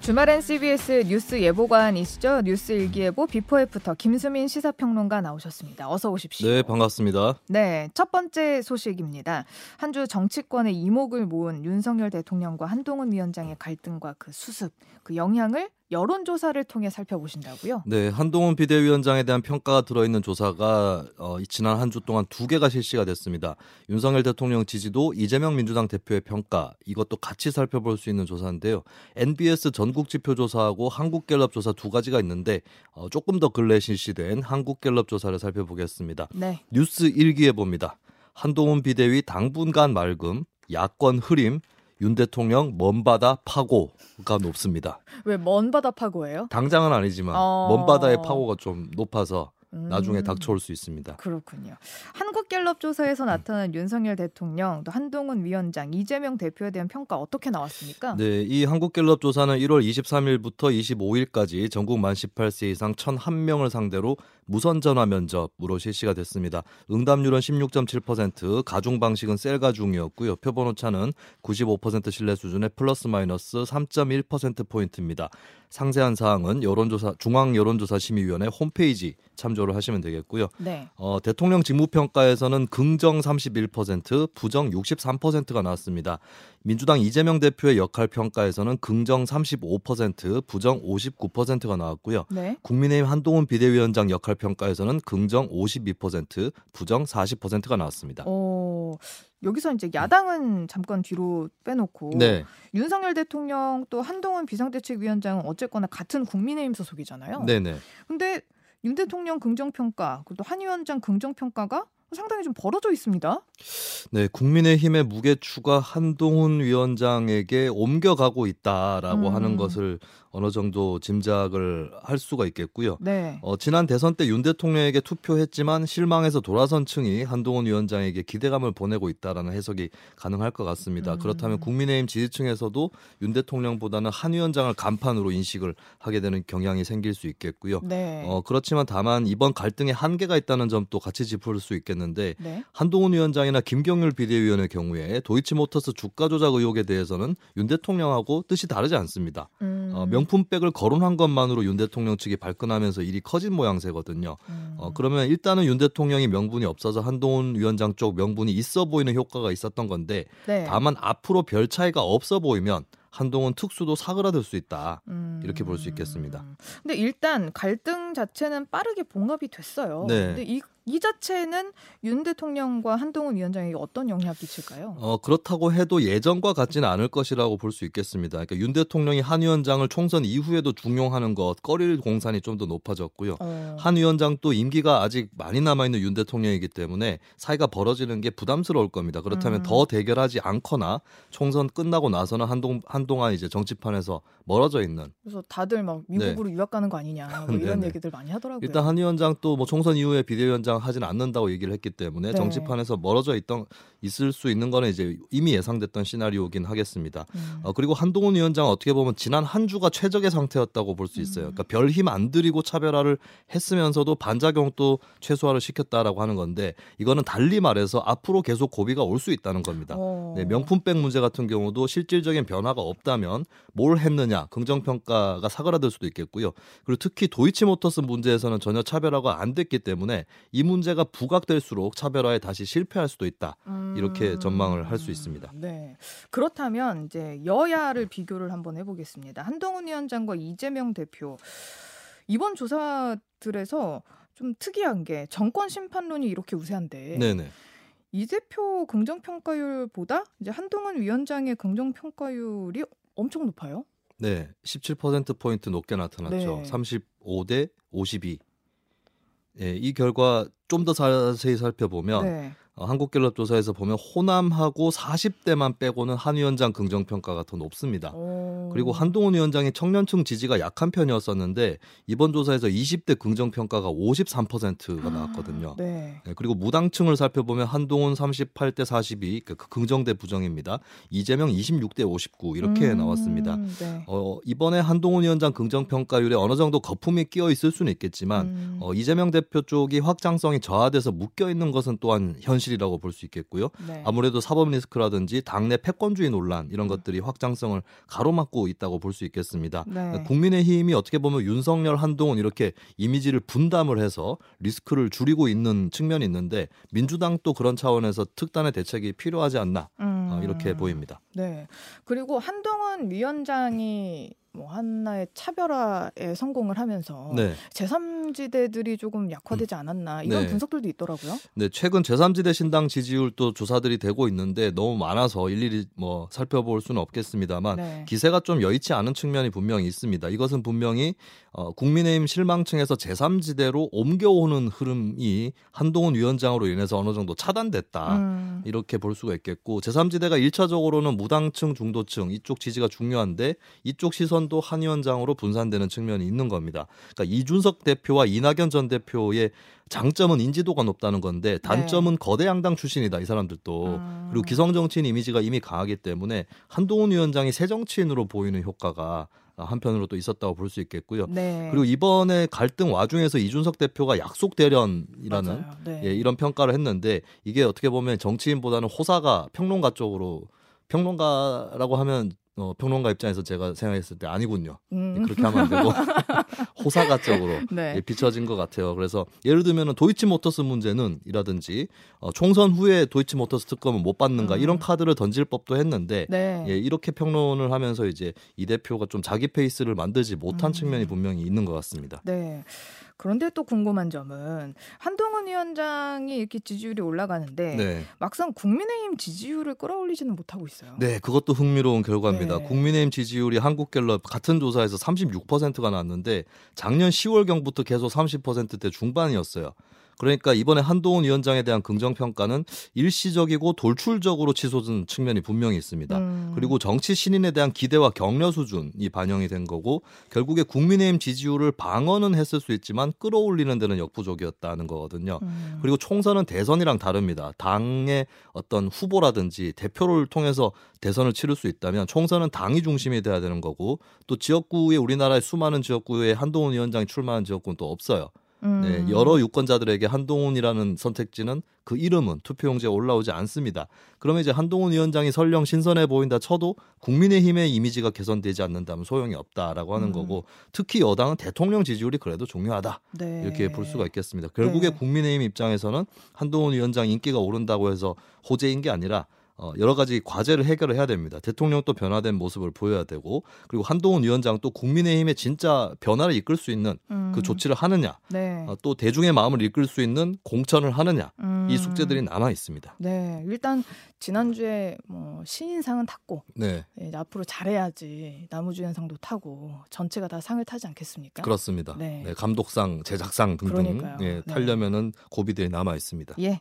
주말엔 CBS 뉴스 예보관이시죠? 뉴스 일기예보 before after 김수민 시사평론가 나오셨습니다. 어서 오십시오. 네, 반갑습니다. 네, 첫 번째 소식입니다. 한 주 정치권의 이목을 모은 윤석열 대통령과 한동훈 위원장의 갈등과 그 수습, 그 영향을 여론조사를 통해 살펴보신다고요? 네, 한동훈 비대위원장에 대한 평가가 들어있는 조사가 어, 지난 한 주 동안 두 개가 실시가 됐습니다. 윤석열 대통령 지지도 이재명 민주당 대표의 평가 이것도 같이 살펴볼 수 있는 조사인데요. NBS 전국지표조사하고 한국갤럽조사 두 가지가 있는데 어, 조금 더 근래 실시된 한국갤럽 조사를 살펴보겠습니다. 네. 뉴스 일기예보입니다. 한동훈 비대위 당분간 맑음, 야권 흐림, 윤 대통령 먼바다 파고가 높습니다. 왜 먼바다 파고예요? 당장은 아니지만 어... 먼바다의 파고가 좀 높아서 음... 나중에 닥쳐올 수 있습니다. 그렇군요. 한국갤럽 조사에서 나타난 윤석열 대통령, 또 한동훈 위원장, 이재명 대표에 대한 평가 어떻게 나왔습니까? 네, 이 한국갤럽 조사는 1월 23일부터 25일까지 전국 만 18세 이상 1,001명을 상대로 무선 전화 면접으로 실시가 됐습니다. 응답률은 16.7%, 가중 방식은 셀 가중이었고요. 표본 오차는 95% 신뢰 수준의 플러스 마이너스 3.1% 포인트입니다. 상세한 사항은 여론조사 중앙 여론조사 심의위원회 홈페이지 참조를 하시면 되겠고요. 네. 어, 대통령 직무평가에서는 긍정 31%, 부정 63%가 나왔습니다. 민주당 이재명 대표의 역할 평가에서는 긍정 35%, 부정 59%가 나왔고요. 네. 국민의힘 한동훈 비대위원장 역할 평가에서는 긍정 52%, 부정 40%가 나왔습니다. 어, 여기서 이제 야당은 잠깐 뒤로 빼놓고 네. 윤석열 대통령 또 한동훈 비상대책위원장은 어쨌거나 같은 국민의힘 소속이잖아요. 네네. 근데 윤 대통령 긍정평가, 그리고 한 위원장 긍정평가가 상당히 좀 벌어져 있습니다. 네, 국민의힘의 무게추가 한동훈 위원장에게 옮겨가고 있다라고 음. 하는 것을 어느 정도 짐작을 할 수가 있겠고요. 네. 어, 지난 대선 때 윤 대통령에게 투표했지만 실망해서 돌아선 층이 한동훈 위원장에게 기대감을 보내고 있다라는 해석이 가능할 것 같습니다. 음. 그렇다면 국민의힘 지지층에서도 윤 대통령보다는 한 위원장을 간판으로 인식을 하게 되는 경향이 생길 수 있겠고요. 네. 어, 그렇지만 다만 이번 갈등에 한계가 있다는 점도 같이 짚을 수 있겠는데 네. 한동훈 위원장이나 김경률 비대위원의 경우에 도이치모터스 주가 조작 의혹에 대해서는 윤 대통령하고 뜻이 다르지 않습니다. 음. 어, 명품백을 거론한 것만으로 윤 대통령 측이 발끈하면서 일이 커진 모양새거든요. 음. 어, 그러면 일단은 윤 대통령이 명분이 없어서 한동훈 위원장 쪽 명분이 있어 보이는 효과가 있었던 건데 네. 다만 앞으로 별 차이가 없어 보이면 한동훈 특수도 사그라들 수 있다. 음. 이렇게 볼 수 있겠습니다. 근데 일단 갈등 자체는 빠르게 봉합이 됐어요. 네. 근데 이, 이 자체는 윤 대통령과 한동훈 위원장에게 어떤 영향을 끼칠까요? 어, 그렇다고 해도 예전과 같지는 않을 것이라고 볼 수 있겠습니다. 그러니까 윤 대통령이 한 위원장을 총선 이후에도 중용하는 것, 꺼릴 공산이 좀 더 높아졌고요. 어. 한 위원장 또 임기가 아직 많이 남아있는 윤 대통령이기 때문에 사이가 벌어지는 게 부담스러울 겁니다. 그렇다면 음. 더 대결하지 않거나 총선 끝나고 나서는 한동, 한동안 이제 정치판에서 멀어져 있는 그래서 다들 막 미국으로 유학 가는 거 아니냐 뭐 이런 네네. 얘기들 많이 하더라고요. 일단 한 위원장 또 뭐 총선 이후에 비대위원장 하진 않는다고 얘기를 했기 때문에 네. 정치판에서 멀어져 있던 있을 수 있는 거는 이제 이미 예상됐던 시나리오긴 하겠습니다. 음. 어, 그리고 한동훈 위원장은 어떻게 보면 지난 한 주가 최적의 상태였다고 볼 수 있어요. 음. 그러니까 별 힘 안 들이고 차별화를 했으면서도 반작용도 최소화를 시켰다라고 하는 건데 이거는 달리 말해서 앞으로 계속 고비가 올 수 있다는 겁니다. 어. 네, 명품백 문제 같은 경우도 실질적인 변화가 없다면 뭘 했느냐 긍정 평가가 사그라들 수도 있겠고요. 그리고 특히 도이치모터스 문제에서는 전혀 차별화가 안 됐기 때문에 이 문제가 부각될수록 차별화에 다시 실패할 수도 있다. 이렇게 음. 전망을 할 수 있습니다. 네. 그렇다면 이제 여야를 비교를 한번 해보겠습니다. 한동훈 위원장과 이재명 대표 이번 조사들에서 좀 특이한 게 정권 심판론이 이렇게 우세한데 네네. 이 대표 긍정 평가율보다 이제 한동훈 위원장의 긍정 평가율이 엄청 높아요. 네, 17% 포인트 높게 나타났죠. 네. 35대 52. 예, 이 결과 좀 더 자세히 살펴보면 네. 어, 한국갤럽 조사에서 보면 호남하고 40대만 빼고는 한 위원장 긍정 평가가 더 높습니다. 오. 그리고 한동훈 위원장이 청년층 지지가 약한 편이었었는데 이번 조사에서 20대 긍정 평가가 53%가 나왔거든요. 네. 네, 그리고 무당층을 살펴보면 한동훈 38대 42, 그 긍정 대 부정입니다. 이재명 26대 59 이렇게 음, 나왔습니다. 네. 어, 이번에 한동훈 위원장 긍정 평가율에 어느 정도 거품이 끼어 있을 수는 있겠지만 음. 어, 이재명 대표 쪽이 확장성이 저하돼서 묶여 있는 것은 또한 현실. 사실이라고 볼 수 있겠고요. 네. 아무래도 사법 리스크라든지 당내 패권주의 논란 이런 것들이 확장성을 가로막고 있다고 볼 수 있겠습니다. 네. 국민의힘이 어떻게 보면 윤석열, 한동훈 이렇게 이미지를 분담을 해서 리스크를 줄이고 있는 측면이 있는데 민주당도 그런 차원에서 특단의 대책이 필요하지 않나 어, 음. 이렇게 보입니다. 네. 그리고 한동훈 위원장이 뭐 하나의 차별화에 성공을 하면서 네. 제3지대들이 조금 약화되지 않았나 이런 네. 분석들도 있더라고요. 네, 최근 제3지대 신당 지지율도 조사들이 되고 있는데 너무 많아서 일일이 뭐 살펴볼 수는 없겠습니다만 네. 기세가 좀 여의치 않은 측면이 분명히 있습니다. 이것은 분명히 어, 국민의힘 실망층에서 제3지대로 옮겨오는 흐름이 한동훈 위원장으로 인해서 어느 정도 차단됐다. 음. 이렇게 볼 수가 있겠고 제3지대가 1차적으로는 무당층, 중도층 이쪽 지지가 중요한데 이쪽 시선 도 한 위원장으로 분산되는 측면이 있는 겁니다. 그러니까 이준석 대표와 이낙연 전 대표의 장점은 인지도가 높다는 건데 단점은 거대 양당 출신이다 이 사람들도 네. 음. 그리고 기성 정치인 이미지가 이미 강하기 때문에 한동훈 위원장이 새 정치인으로 보이는 효과가 한편으로 또 있었다고 볼 수 있겠고요. 네. 그리고 이번에 갈등 와중에서 이준석 대표가 약속 대련이라는. 네. 예, 이런 평가를 했는데 이게 어떻게 보면 정치인보다는 호사가 평론가 쪽으로 평론가라고 하면 어, 평론가 입장에서 제가 생각했을 때 아니군요. 예, 음. 그렇게 하면 안 되고 호사가 쪽으로 네. 예, 비춰진 것 같아요. 그래서 예를 들면은 도이치모터스 문제는 이라든지 어, 총선 후에 도이치모터스 특검은 못 받는가 음. 이런 카드를 던질 법도 했는데 네. 예, 이렇게 평론을 하면서 이제 이 대표가 좀 자기 페이스를 만들지 못한 음. 측면이 분명히 있는 것 같습니다. 네. 그런데 또 궁금한 점은 한동훈 위원장이 이렇게 지지율이 올라가는데 네. 막상 국민의힘 지지율을 끌어올리지는 못하고 있어요. 네, 그것도 흥미로운 결과입니다. 네. 국민의힘 지지율이 한국갤럽 같은 조사에서 36%가 나왔는데 작년 10월경부터 계속 30%대 중반이었어요. 그러니까 이번에 한동훈 위원장에 대한 긍정 평가는 일시적이고 돌출적으로 치솟은 측면이 분명히 있습니다. 음. 그리고 정치 신인에 대한 기대와 격려 수준이 반영이 된 거고 결국에 국민의힘 지지율을 방어는 했을 수 있지만 끌어올리는 데는 역부족이었다는 거거든요. 음. 그리고 총선은 대선이랑 다릅니다. 당의 어떤 후보라든지 대표를 통해서 대선을 치를 수 있다면 총선은 당이 중심이 돼야 되는 거고 또 지역구에 우리나라의 수많은 지역구에 한동훈 위원장이 출마한 지역구는 또 없어요. 음. 네, 여러 유권자들에게 한동훈이라는 선택지는 그 이름은 투표용지에 올라오지 않습니다. 그러면 이제 한동훈 위원장이 설령 신선해 보인다 쳐도 국민의힘의 이미지가 개선되지 않는다면 소용이 없다라고 하는 음. 거고 특히 여당은 대통령 지지율이 그래도 중요하다. 네. 이렇게 볼 수가 있겠습니다. 결국에 네. 국민의힘 입장에서는 한동훈 위원장 인기가 오른다고 해서 호재인 게 아니라 어, 여러 가지 과제를 해결을 해야 됩니다. 대통령도 변화된 모습을 보여야 되고 그리고 한동훈 위원장 또 국민의힘의 진짜 변화를 이끌 수 있는 음. 그 조치를 하느냐 네. 어, 또 대중의 마음을 이끌 수 있는 공천을 하느냐 음. 이 숙제들이 남아 있습니다. 네. 일단 지난주에 뭐 신인상은 탔고 네, 예, 이제 앞으로 잘해야지 나무주연상도 타고 전체가 다 상을 타지 않겠습니까? 그렇습니다. 네. 네, 감독상, 제작상 등등. 예, 네. 타려면은 고비들이 남아 있습니다. 예.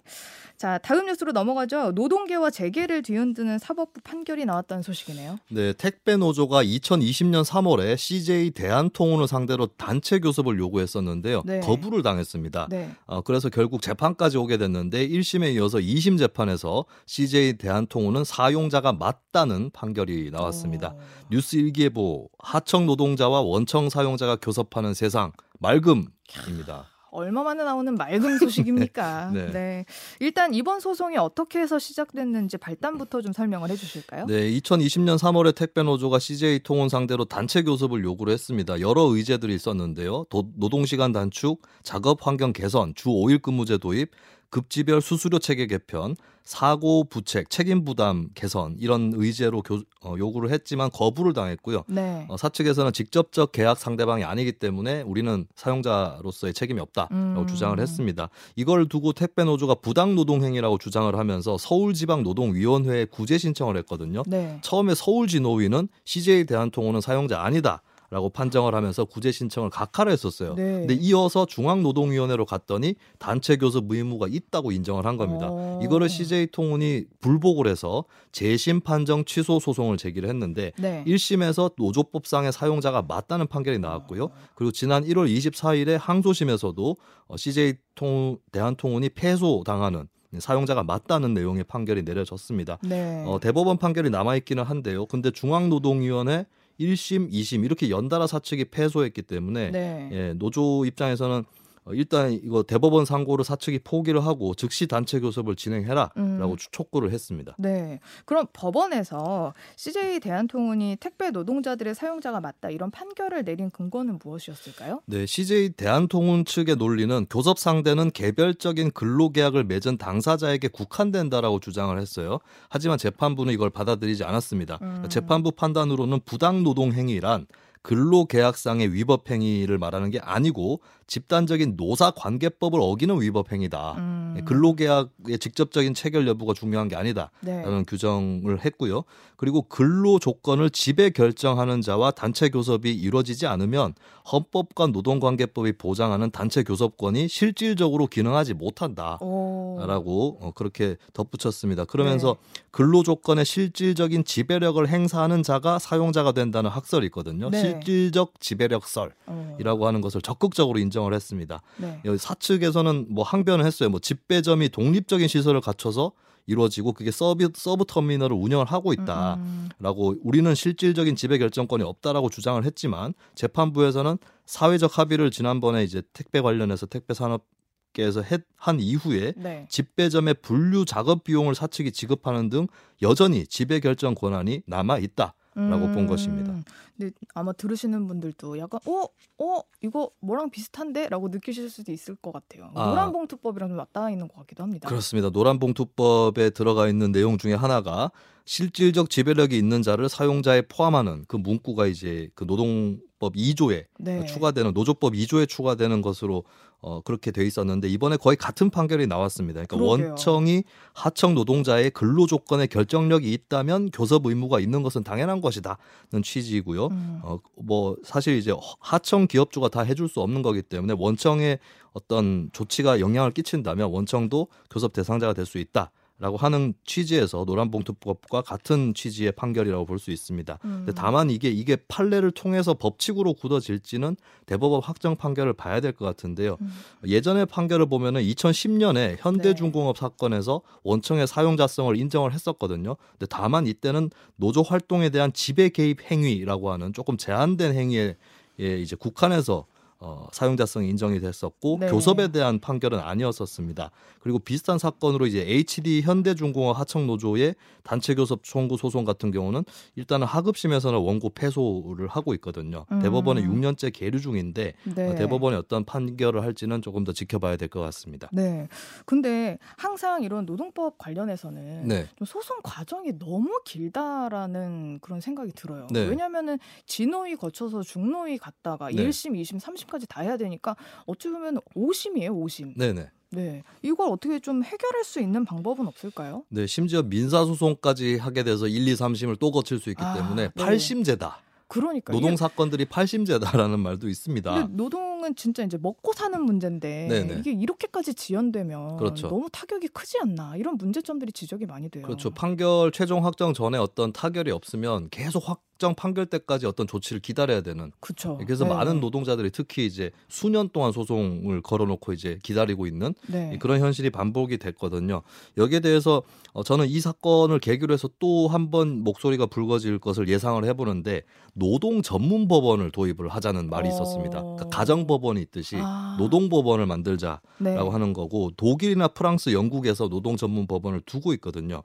자, 다음 뉴스로 넘어가죠. 노동계와 재계를 뒤흔드는 사법부 판결이 나왔다는 소식이네요. 네, 택배 노조가 2020년 3월에 CJ 대한통운을 상대로 단체 교섭을 요구했었는데요. 네. 거부를 당했습니다. 네. 어, 그래서 결국 재판까지 오게 됐는데 1심에 이어서 2심 재판에서 CJ 대한통운은 사용자가 맞다는 판결이 나왔습니다. 오. 뉴스 일기예보 하청 노동자와 원청 사용자가 교섭하는 세상 맑음입니다. 얼마 만에 나오는 맑은 소식입니까? 네. 네. 일단 이번 소송이 어떻게 해서 시작됐는지 발단부터 좀 설명을 해 주실까요? 네, 2020년 3월에 택배 노조가 CJ 통운 상대로 단체 교섭을 요구를 했습니다. 여러 의제들이 있었는데요. 도- 노동 시간 단축, 작업 환경 개선, 주 5일 근무제 도입, 급지별 수수료 체계 개편, 사고 부책, 책임 부담 개선 이런 의제로 교- 어, 요구를 했지만 거부를 당했고요. 네. 어, 사측에서는 직접적 계약 상대방이 아니기 때문에 우리는 사용자로서의 책임이 없다라고 음. 주장을 했습니다. 이걸 두고 택배 노조가 부당 노동 행위라고 주장을 하면서 서울지방 노동위원회에 구제 신청을 했거든요. 네. 처음에 서울지노위는 CJ 대한통운은 사용자 아니다. 라고 판정을 하면서 구제 신청을 각하를 했었어요. 네. 근데 이어서 중앙노동위원회로 갔더니 단체 교섭 의무가 있다고 인정을 한 겁니다. 어. 이거를 CJ 통운이 불복을 해서 재심 판정 취소 소송을 제기를 했는데 네. 1심에서 노조법상의 사용자가 맞다는 판결이 나왔고요. 그리고 지난 1월 24일에 항소심에서도 어, CJ 통 대한통운이 패소당하는 사용자가 맞다는 내용의 판결이 내려졌습니다. 네. 어, 대법원 판결이 남아 있기는 한데요. 근데 중앙노동위원회 1심, 2심 이렇게 연달아 사측이 패소했기 때문에 네. 예, 노조 입장에서는 어, 일단 이거 대법원 상고를 사측이 포기를 하고 즉시 단체 교섭을 진행해라라고 음. 촉구를 했습니다. 네. 그럼 법원에서 CJ 대한통운이 택배 노동자들의 사용자가 맞다 이런 판결을 내린 근거는 무엇이었을까요? 네, CJ 대한통운 측의 논리는 교섭 상대는 개별적인 근로계약을 맺은 당사자에게 국한된다라고 주장을 했어요. 하지만 재판부는 이걸 받아들이지 않았습니다. 음. 재판부 판단으로는 부당 노동 행위란 근로계약상의 위법 행위를 말하는 게 아니고 집단적인 노사 관계법을 어기는 위법 행위다. 음. 예, 근로계약의 직접적인 체결 여부가 중요한 게 아니다. 네. 라는 규정을 했고요. 그리고 근로 조건을 지배 결정하는 자와 단체 교섭이 이루어지지 않으면 헌법과 노동관계법이 보장하는 단체 교섭권이 실질적으로 기능하지 못한다. 오. 라고 어, 그렇게 덧붙였습니다. 그러면서 네. 근로 조건의 실질적인 지배력을 행사하는 자가 사용자가 된다는 학설이 있거든요. 네. 실질적 지배력설이라고 어. 하는 것을 적극적으로 인정을 했습니다. 네. 여기 사측에서는 뭐 항변을 했어요. 뭐 집배점이 독립적인 시설을 갖춰서 이루어지고 그게 서비, 서브 터미널을 운영을 하고 있다. 음. 라고 우리는 실질적인 지배 결정권이 없다라고 주장을 했지만 재판부에서는 사회적 합의를 지난번에 이제 택배 관련해서 택배 산업 계에서 했- 한 이후에 네. 집배점의 분류 작업 비용을 사측이 지급하는 등 여전히 지배 결정 권한이 남아 있다. 라고 본 것입니다. 음. 근데 아마 들으시는 분들도 약간 어, 어, 이거 뭐랑 비슷한데 라고 느끼실 수도 있을 것 같아요. 아. 노란봉투법이랑 좀 맞닿아 있는 것 같기도 합니다. 그렇습니다. 노란봉투법에 들어가 있는 내용 중에 하나가 실질적 지배력이 있는 자를 사용자에 포함하는 그 문구가 이제 그 노동법 2조에 네. 추가되는 노조법 2조에 추가되는 것으로 어, 그렇게 돼 있었는데 이번에 거의 같은 판결이 나왔습니다. 그러니까 그러게요. 원청이 하청 노동자의 근로 조건에 결정력이 있다면 교섭 의무가 있는 것은 당연한 것이다는 취지이고요. 음. 어, 뭐 사실 이제 하청 기업주가 다 해줄 수 없는 거기 때문에 원청의 어떤 조치가 영향을 끼친다면 원청도 교섭 대상자가 될 수 있다 라고 하는 취지에서 노란봉투법과 같은 취지의 판결이라고 볼 수 있습니다. 음. 근데 다만 이게 이게 판례를 통해서 법칙으로 굳어질지는 대법원 확정 판결을 봐야 될 것 같은데요. 음. 예전의 판결을 보면은 2010년에 현대중공업 사건에서 원청의 사용자성을 인정을 했었거든요. 근데 다만 이때는 노조 활동에 대한 지배 개입 행위라고 하는 조금 제한된 행위에 예, 이제 국한해서 어, 사용자성이 인정이 됐었고 네. 교섭에 대한 판결은 아니었었습니다. 그리고 비슷한 사건으로 이제 HD 현대중공업 하청노조의 단체 교섭 청구 소송 같은 경우는 일단은 하급심에서는 원고 패소를 하고 있거든요. 음. 대법원에 6년째 계류 중인데 네. 어, 대법원이 어떤 판결을 할지는 조금 더 지켜봐야 될 것 같습니다. 네. 근데 항상 이런 노동법 관련해서는 네. 좀 소송 과정이 너무 길다라는 그런 생각이 들어요. 네. 왜냐하면은 진노위 거쳐서 중노위 갔다가 네. 1심, 2심, 3심까지 다 해야 되니까 어찌 보면 5심이에요, 5심. 네네. 네. 이걸 어떻게 좀 해결할 수 있는 방법은 없을까요? 네, 심지어 민사소송까지 하게 돼서 1, 2, 3심을 또 거칠 수 있기 아, 때문에 네. 8심제다. 그러니까 노동 사건들이 8심제다라는 말도 있습니다. 근데 노동은 진짜 이제 먹고 사는 문제인데 네네. 이게 이렇게까지 지연되면 그렇죠. 너무 타격이 크지 않나 이런 문제점들이 지적이 많이 돼요. 그렇죠. 판결 최종 확정 전에 어떤 타결이 없으면 계속 확정 판결 때까지 어떤 조치를 기다려야 되는. 그렇죠. 그래서 네. 많은 노동자들이 특히 이제 수년 동안 소송을 걸어놓고 이제 기다리고 있는 네. 그런 현실이 반복이 됐거든요. 여기에 대해서 어, 저는 이 사건을 계기로 해서 또 한 번 목소리가 불거질 것을 예상을 해보는데 노동 전문 법원을 도입을 하자는 말이 어. 있었습니다. 그러니까 가정 법원이 있듯이 아. 노동 법원을 만들자라고 네. 하는 거고 독일이나 프랑스, 영국에서 노동 전문 법원을 두고 있거든요.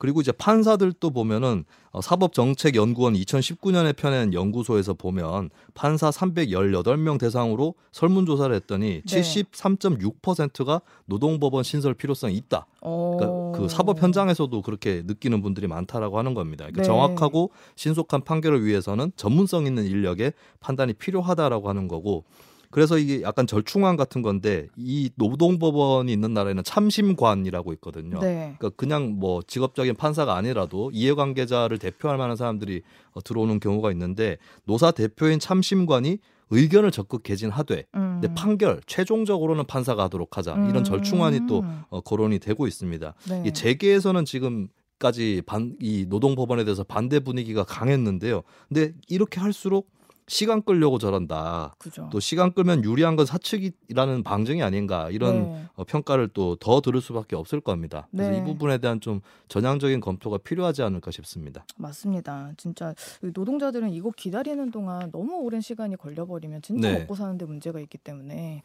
그리고 이제 판사들도 보면은 어, 사법정책연구원 2019년에 펴낸 연구소에서 보면 판사 318명 대상으로 설문조사를 했더니 네. 73.6%가 노동법원 신설 필요성이 있다. 어. 그러니까 그 사법 현장에서도 그렇게 느끼는 분들이 많다라고 하는 겁니다. 그러니까 네. 정확하고 신속한 판결을 위해서는 전문성 있는 인력의 판단이 필요하다라고 하는 거고 그래서 이게 약간 절충안 같은 건데 이 노동법원이 있는 나라에는 참심관이라고 있거든요. 네. 그러니까 그냥 뭐 직업적인 판사가 아니라도 이해관계자를 대표할 만한 사람들이 어, 들어오는 경우가 있는데 노사 대표인 참심관이 의견을 적극 개진하되 음. 근데 판결 최종적으로는 판사가 하도록 하자 이런 음. 절충안이 또 어, 거론이 되고 있습니다. 네. 이 재계에서는 지금 까지 반, 이 노동법원에 대해서 반대 분위기가 강했는데요. 근데 이렇게 할수록 시간 끌려고 저런다. 그죠. 또 시간 끌면 유리한 건 사측이라는 방증이 아닌가 이런 네. 어, 평가를 또 더 들을 수밖에 없을 겁니다. 그래서 네. 이 부분에 대한 좀 전향적인 검토가 필요하지 않을까 싶습니다. 맞습니다. 진짜 이 노동자들은 이거 기다리는 동안 너무 오랜 시간이 걸려버리면 진짜 네. 먹고 사는데 문제가 있기 때문에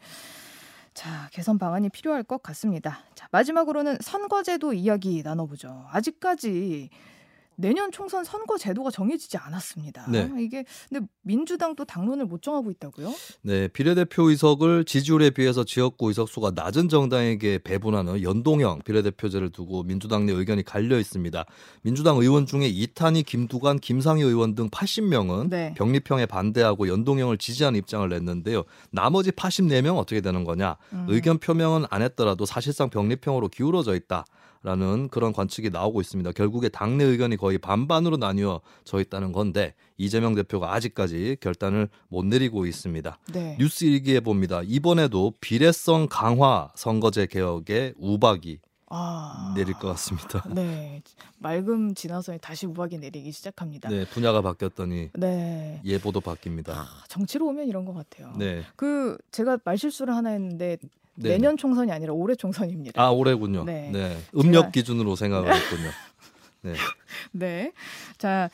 자, 개선 방안이 필요할 것 같습니다. 자, 마지막으로는 선거제도 이야기 나눠보죠. 아직까지 내년 총선 선거 제도가 정해지지 않았습니다. 네. 이게 근데 민주당도 당론을 못 정하고 있다고요? 네, 비례대표 의석을 지지율에 비해서 지역구 의석수가 낮은 정당에게 배분하는 연동형 비례대표제를 두고 민주당 내 의견이 갈려 있습니다. 민주당 의원 중에 이탄희, 김두관, 김상희 의원 등 80명은 네. 병립형에 반대하고 연동형을 지지하는 입장을 냈는데요. 나머지 84명 어떻게 되는 거냐? 음. 의견 표명은 안 했더라도 사실상 병립형으로 기울어져 있다. 라는 그런 관측이 나오고 있습니다. 결국에 당내 의견이 거의 반반으로 나뉘어져 있다는 건데 이재명 대표가 아직까지 결단을 못 내리고 있습니다. 네. 뉴스 일기에 봅니다. 이번에도 비례성 강화 선거제 개혁에 우박이 아. 내릴 것 같습니다. 네. 맑음 지나서 다시 우박이 내리기 시작합니다. 네, 분야가 바뀌었더니 네. 예보도 바뀝니다. 아, 정치로 오면 이런 것 같아요. 네, 그 제가 말실수를 하나 했는데 네. 내년 총선이 아니라 올해 총선입니다. 아 올해군요. 네. 네, 음력 제가- 기준으로 생각을 했군요. 네, 네. 자,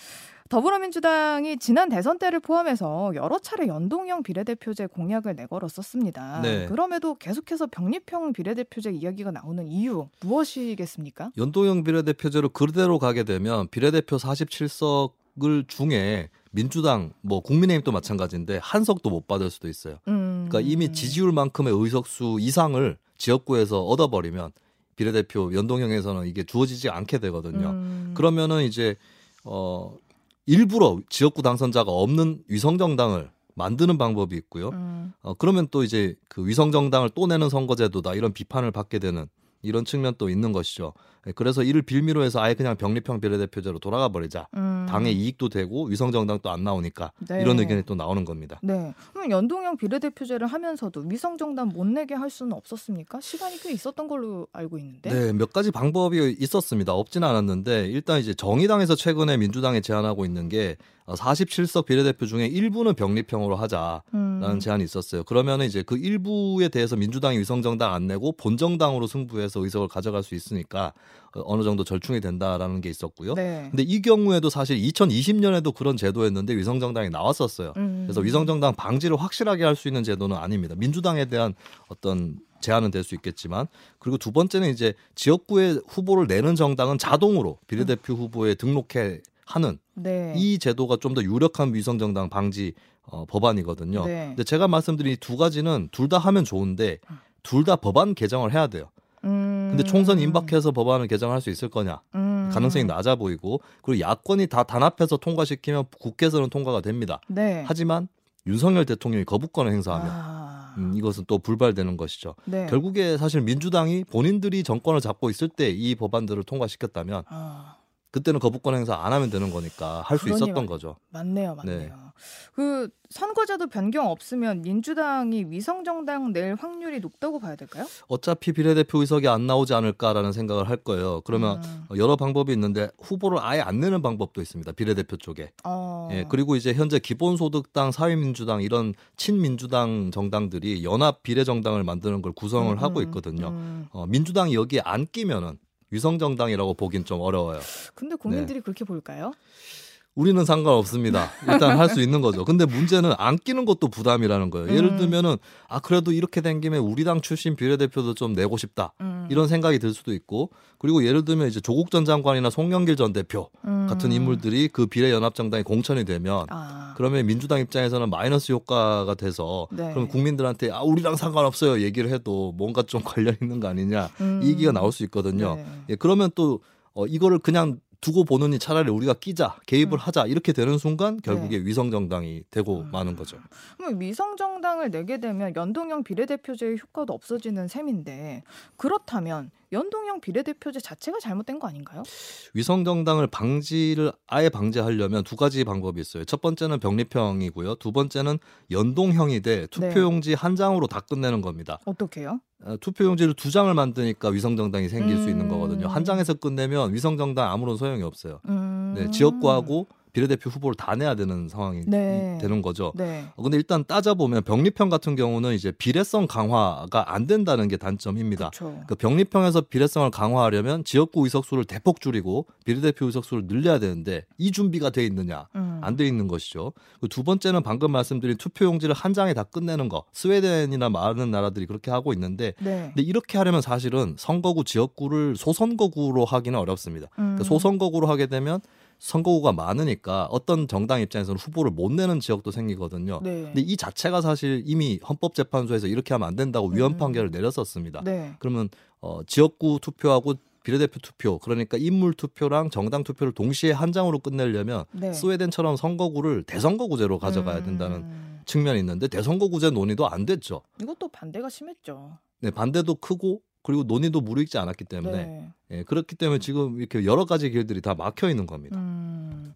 더불어민주당이 지난 대선 때를 포함해서 여러 차례 연동형 비례대표제 공약을 내걸었었습니다. 네. 그럼에도 계속해서 병립형 비례대표제 이야기가 나오는 이유 무엇이겠습니까? 연동형 비례대표제로 그대로 가게 되면 비례대표 47석 을 중에 민주당 뭐 국민의힘도 마찬가지인데 한 석도 못 받을 수도 있어요. 음. 그러니까 이미 지지율만큼의 의석수 이상을 지역구에서 얻어버리면 비례대표 연동형에서는 이게 주어지지 않게 되거든요. 음. 그러면은 이제 어 일부러 지역구 당선자가 없는 위성 정당을 만드는 방법이 있고요. 음. 어 그러면 또 이제 그 위성 정당을 또 내는 선거제도다 이런 비판을 받게 되는 이런 측면도 있는 것이죠. 예, 그래서 이를 빌미로 해서 아예 그냥 병립형 비례대표제로 돌아가 버리자. 음. 당의 이익도 되고 위성 정당도 안 나오니까 네. 이런 의견이 또 나오는 겁니다. 네. 그럼 연동형 비례대표제를 하면서도 위성정당 못 내게 할 수는 없었습니까? 시간이 꽤 있었던 걸로 알고 있는데. 네, 몇 가지 방법이 있었습니다. 없지는 않았는데 일단 이제 정의당에서 최근에 민주당에 제안하고 있는 게 47석 비례대표 중에 일부는 병립형으로 하자라는 음. 제안이 있었어요. 그러면 이제 그 일부에 대해서 민주당이 위성정당 안 내고 본정당으로 승부해서 의석을 가져갈 수 있으니까 어, 어느 정도 절충이 된다라는 게 있었고요. 네. 근데 이 경우에도 사실 2020년에도 그런 제도였는데 위성정당이 나왔었어요. 음. 그래서 위성정당 방지를 확실하게 할 수 있는 제도는 아닙니다. 민주당에 대한 어떤 제한은 될 수 있겠지만 그리고 두 번째는 이제 지역구에 후보를 내는 정당은 자동으로 비례대표 후보에 등록해 하는 네. 이 제도가 좀 더 유력한 위성 정당 방지 어, 법안이거든요. 네. 근데 제가 말씀드린 이 두 가지는 둘 다 하면 좋은데 둘 다 법안 개정을 해야 돼요. 음. 근데 총선 임박해서 법안을 개정할 수 있을 거냐? 음. 가능성이 낮아 보이고 그리고 야권이 다 단합해서 통과시키면 국회에서는 통과가 됩니다. 네. 하지만 윤석열 대통령이 거부권을 행사하면 아. 음, 이것은 또 불발되는 것이죠. 네. 결국에 사실 민주당이 본인들이 정권을 잡고 있을 때 이 법안들을 통과시켰다면 아. 그때는 거부권 행사 안 하면 되는 거니까 할 수 있었던 말- 거죠. 맞네요, 맞네요. 그 선거제도 변경 없으면 민주당이 위성 정당 낼 확률이 높다고 봐야 될까요? 어차피 비례대표 의석이 안 나오지 않을까라는 생각을 할 거예요. 그러면 음. 여러 방법이 있는데 후보를 아예 안 내는 방법도 있습니다. 비례대표 쪽에. 어. 예, 그리고 이제 현재 기본소득당, 사회민주당 이런 친민주당 정당들이 연합 비례 정당을 만드는 걸 구성을 음, 하고 음, 있거든요. 음. 어, 민주당이 여기에 안 끼면은 위성정당이라고 보긴 좀 어려워요. 근데 국민들이 네. 그렇게 볼까요? 우리는 상관없습니다. 일단 할 수 있는 거죠. 근데 문제는 안 끼는 것도 부담이라는 거예요. 예를 음. 들면은 아 그래도 이렇게 된 김에 우리 당 출신 비례대표도 좀 내고 싶다. 음. 이런 생각이 들 수도 있고 그리고 예를 들면 이제 조국 전 장관이나 송영길 전 대표 음. 같은 인물들이 그 비례연합정당이 공천이 되면 아. 그러면 민주당 입장에서는 마이너스 효과가 돼서 네. 그럼 국민들한테 아 우리랑 상관없어요 얘기를 해도 뭔가 좀 관련 있는 거 아니냐 음. 이 얘기가 나올 수 있거든요. 네. 예, 그러면 또 어, 이거를 그냥 두고 보느니 차라리 우리가 끼자 개입을 음. 하자 이렇게 되는 순간 결국에 위성 정당이 되고 음. 마는 거죠. 그럼 위성 정당을 내게 되면 연동형 비례대표제의 효과도 없어지는 셈인데 그렇다면 연동형 비례대표제 자체가 잘못된 거 아닌가요? 위성 정당을 방지를 아예 방지하려면 두 가지 방법이 있어요. 첫 번째는 병립형이고요. 두 번째는 연동형이 돼 투표용지 한 장으로 다 끝내는 겁니다. 어떻게요? 어, 투표용지를 두 장을 만드니까 위성 정당이 생길 수 있는 음. 거거든요. 한 장에서 끝내면 위성 정당 아무런 소용이 없어요. 음. 네, 지역구하고 비례대표 후보를 다 내야 되는 상황이 네. 되는 거죠. 네. 어, 근데 일단 따져보면 병립형 같은 경우는 이제 비례성 강화가 안 된다는 게 단점입니다. 그 병립형에서 비례성을 강화하려면 지역구 의석수를 대폭 줄이고 비례대표 의석수를 늘려야 되는데 이 준비가 돼 있느냐? 음. 안돼 있는 것이죠. 그두 번째는 방금 말씀드린 투표용지를 한 장에 다 끝내는 거. 스웨덴이나 많은 나라들이 그렇게 하고 있는데 네. 근데 이렇게 하려면 사실은 선거구 지역구를 소선거구로 하기는 어렵습니다. 음. 그러니까 소선거구로 하게 되면 선거구가 많으니까 어떤 정당 입장에서는 후보를 못 내는 지역도 생기거든요. 네. 근데 이 자체가 사실 이미 헌법재판소에서 이렇게 하면 안 된다고 위헌 음. 판결을 내렸었습니다. 네. 그러면 어, 지역구 투표하고 비례대표 투표 그러니까 인물 투표랑 정당 투표를 동시에 한 장으로 끝내려면 네. 스웨덴처럼 선거구를 대선거구제로 가져가야 된다는 음. 측면이 있는데 대선거구제 논의도 안 됐죠. 이것도 반대가 심했죠. 네, 반대도 크고 그리고 논의도 무르익지 않았기 때문에 네. 예, 그렇기 때문에 지금 이렇게 여러 가지 길들이 다 막혀 있는 겁니다. 음.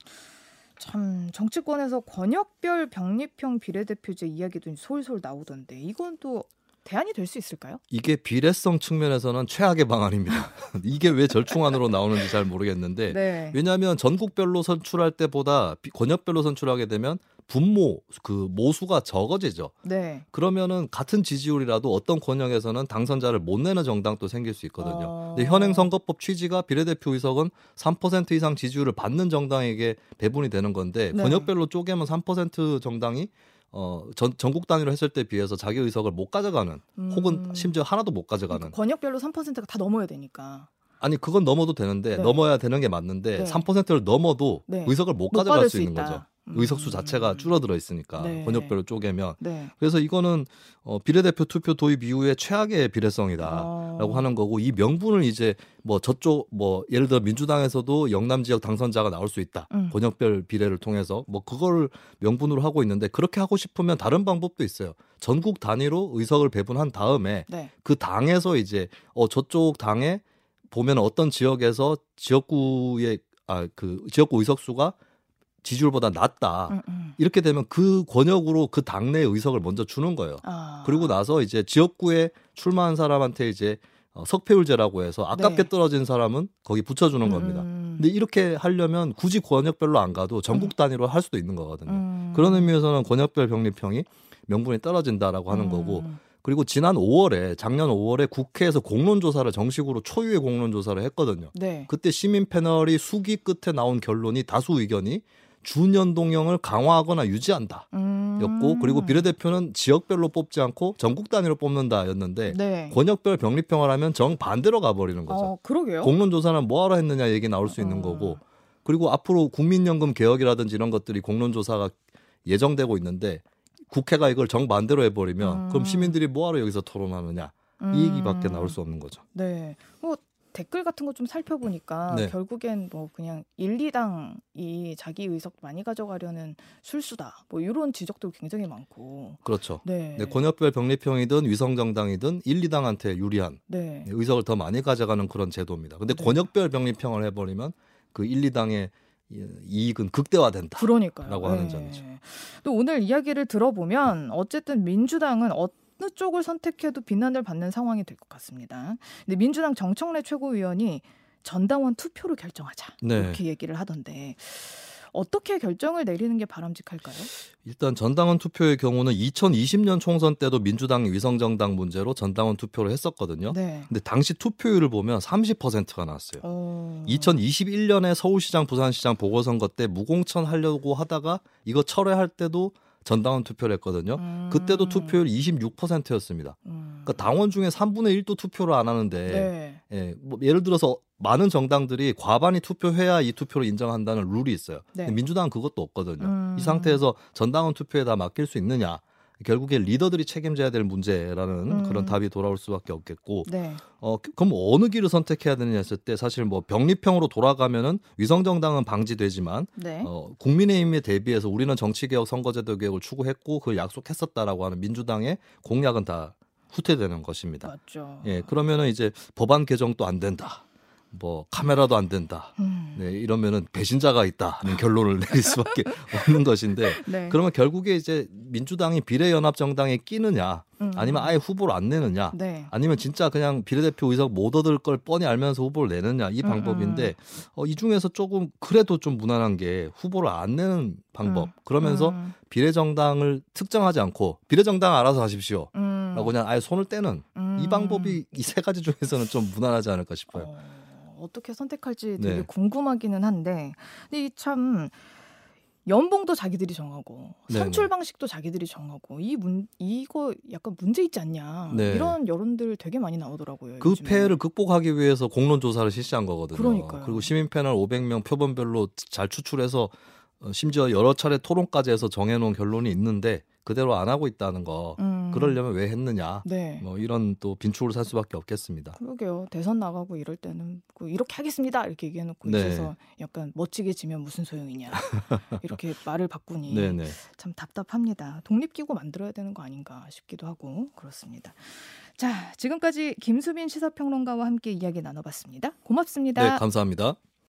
참 정치권에서 권역별 병립형 비례대표제 이야기도 솔솔 나오던데 이건 또 대안이 될 수 있을까요? 이게 비례성 측면에서는 최악의 방안입니다. 이게 왜 절충안으로 나오는지 잘 모르겠는데 네. 왜냐하면 전국별로 선출할 때보다 비- 권역별로 선출하게 되면 분모 그 모수가 적어지죠. 네. 그러면은 같은 지지율이라도 어떤 권역에서는 당선자를 못 내는 정당도 생길 수 있거든요. 어. 근데 현행 선거법 취지가 비례대표 의석은 3% 이상 지지율을 받는 정당에게 배분이 되는 건데 네. 권역별로 쪼개면 3% 정당이 어, 전, 전국 단위로 했을 때 비해서 자기 의석을 못 가져가는 혹은 음. 심지어 하나도 못 가져가는 그러니까 권역별로 3%가 다 넘어야 되니까. 아니 그건 넘어도 되는데 네. 넘어야 되는 게 맞는데 네. 3%를 넘어도 네. 의석을 못, 못 가져갈 수 있는 있다. 거죠. 음. 의석수 자체가 줄어들어 있으니까 네. 권역별로 쪼개면 네. 그래서 이거는 어, 비례대표 투표 도입 이후에 최악의 비례성이다라고 어. 하는 거고 이 명분을 이제 뭐 저쪽 뭐 예를 들어 민주당에서도 영남 지역 당선자가 나올 수 있다 음. 권역별 비례를 통해서 뭐 그걸 명분으로 하고 있는데 그렇게 하고 싶으면 다른 방법도 있어요 전국 단위로 의석을 배분한 다음에 네. 그 당에서 이제 어 저쪽 당에 보면 어떤 지역에서 지역구의 아 그 지역구 의석수가 지지율보다 낮다 음, 음. 이렇게 되면 그 권역으로 그 당내 의석을 먼저 주는 거예요. 아. 그리고 나서 이제 지역구에 출마한 사람한테 이제 어, 석패율제라고 해서 아깝게 네. 떨어진 사람은 거기 붙여주는 겁니다. 음. 근데 이렇게 하려면 굳이 권역별로 안 가도 전국 단위로 할 수도 있는 거거든요. 음. 그런 의미에서는 권역별 병립형이 명분이 떨어진다라고 하는 음. 거고 그리고 지난 5월에 작년 5월에 국회에서 공론조사를 정식으로 초유의 공론조사를 했거든요. 네. 그때 시민 패널이 수기 끝에 나온 결론이 다수 의견이 준연동형을 강화하거나 유지한다. 음. 였고 그리고 비례대표는 지역별로 뽑지 않고 전국 단위로 뽑는다였는데 네. 권역별 병립형을 하면 정 반대로 가버리는 거죠. 어, 그러게요. 공론조사는 뭐하러 했느냐 얘기 나올 수 있는 어. 거고 그리고 앞으로 국민연금 개혁이라든지 이런 것들이 공론조사가 예정되고 있는데 국회가 이걸 정반대로 해버리면 음. 그럼 시민들이 뭐하러 여기서 토론하느냐 이 얘기밖에 나올 수 없는 거죠. 네. 뭐 댓글 같은 거 좀 살펴보니까 네. 결국엔 뭐 그냥 1, 2당이 자기 의석 많이 가져가려는 술수다. 뭐 이런 지적도 굉장히 많고. 그렇죠. 네. 네, 권역별 병립형이든 위성정당이든 1, 2당한테 유리한 네. 의석을 더 많이 가져가는 그런 제도입니다. 근데 네. 권역별 병립형을 해버리면 그 1, 2당의 이익은 극대화된다. 그러니까요. 라고 하는 점이죠. 또 오늘 이야기를 들어보면 어쨌든 민주당은 어 느 쪽을 선택해도 비난을 받는 상황이 될 것 같습니다. 근데 민주당 정청래 최고위원이 전당원 투표로 결정하자 네. 이렇게 얘기를 하던데 어떻게 결정을 내리는 게 바람직할까요? 일단 전당원 투표의 경우는 2020년 총선 때도 민주당이 위성정당 문제로 전당원 투표를 했었거든요. 네. 근데 당시 투표율을 보면 30%가 나왔어요. 어... 2021년에 서울시장, 부산시장 보궐선거 때 무공천 하려고 하다가 이거 철회할 때도 전당원 투표를 했거든요. 음... 그때도 투표율 26%였습니다. 음... 그러니까 당원 중에 3분의 1도 투표를 안 하는데 네. 예, 뭐 예를 들어서 많은 정당들이 과반이 투표해야 이 투표를 인정한다는 룰이 있어요. 네. 민주당은 그것도 없거든요. 음. 이 상태에서 전당원 투표에 다 맡길 수 있느냐? 결국에 리더들이 책임져야 될 문제라는 음. 그런 답이 돌아올 수밖에 없겠고, 네. 어 그럼 어느 길을 선택해야 되느냐 했을 때 사실 뭐 병립형으로 돌아가면은 위성 정당은 방지되지만 네. 어, 국민의힘에 대비해서 우리는 정치개혁 선거제도 개혁을 추구했고 그걸 약속했었다라고 하는 민주당의 공약은 다 후퇴되는 것입니다. 맞죠. 예, 그러면은 이제 법안 개정도 안 된다. 뭐 카메라도 안 된다. 음. 네, 이러면은 배신자가 있다는 결론을 내릴 수밖에 없는 것인데 네. 그러면 결국에 이제 민주당이 비례연합정당에 끼느냐 음. 아니면 아예 후보를 안 내느냐 네. 아니면 진짜 그냥 비례대표 의석 못 얻을 걸 뻔히 알면서 후보를 내느냐 이 음, 방법인데 어, 이 중에서 조금 그래도 좀 무난한 게 후보를 안 내는 방법 음. 그러면서 음. 비례정당을 특정하지 않고 비례정당 알아서 하십시오 음. 라고 그냥 아예 손을 떼는 음. 이 방법이 이 세 가지 중에서는 좀 무난하지 않을까 싶어요. 어, 어떻게 선택할지 되게 네. 궁금하기는 한데, 근데 이참 연봉도 자기들이 정하고 네네. 선출 방식도 자기들이 정하고 이 문 이거 약간 문제 있지 않냐 네. 이런 여론들 되게 많이 나오더라고요. 그 요즘에. 폐해를 극복하기 위해서 공론 조사를 실시한 거거든요. 그러니까요. 그리고 시민 패널 500명 표본별로 잘 추출해서 어, 심지어 여러 차례 토론까지 해서 정해놓은 결론이 있는데 그대로 안 하고 있다는 거. 음. 그러려면 왜 했느냐. 네. 뭐 이런 또 빈축을 살 수밖에 없겠습니다. 그러게요. 대선 나가고 이럴 때는 그 이렇게 하겠습니다 이렇게 얘기해놓고 네. 있어서 약간 멋지게 지면 무슨 소용이냐 이렇게 말을 바꾸니 네네. 참 답답합니다. 독립기구 만들어야 되는 거 아닌가 싶기도 하고 그렇습니다. 자, 지금까지 김수빈 시사평론가와 함께 이야기 나눠봤습니다. 고맙습니다. 네, 감사합니다.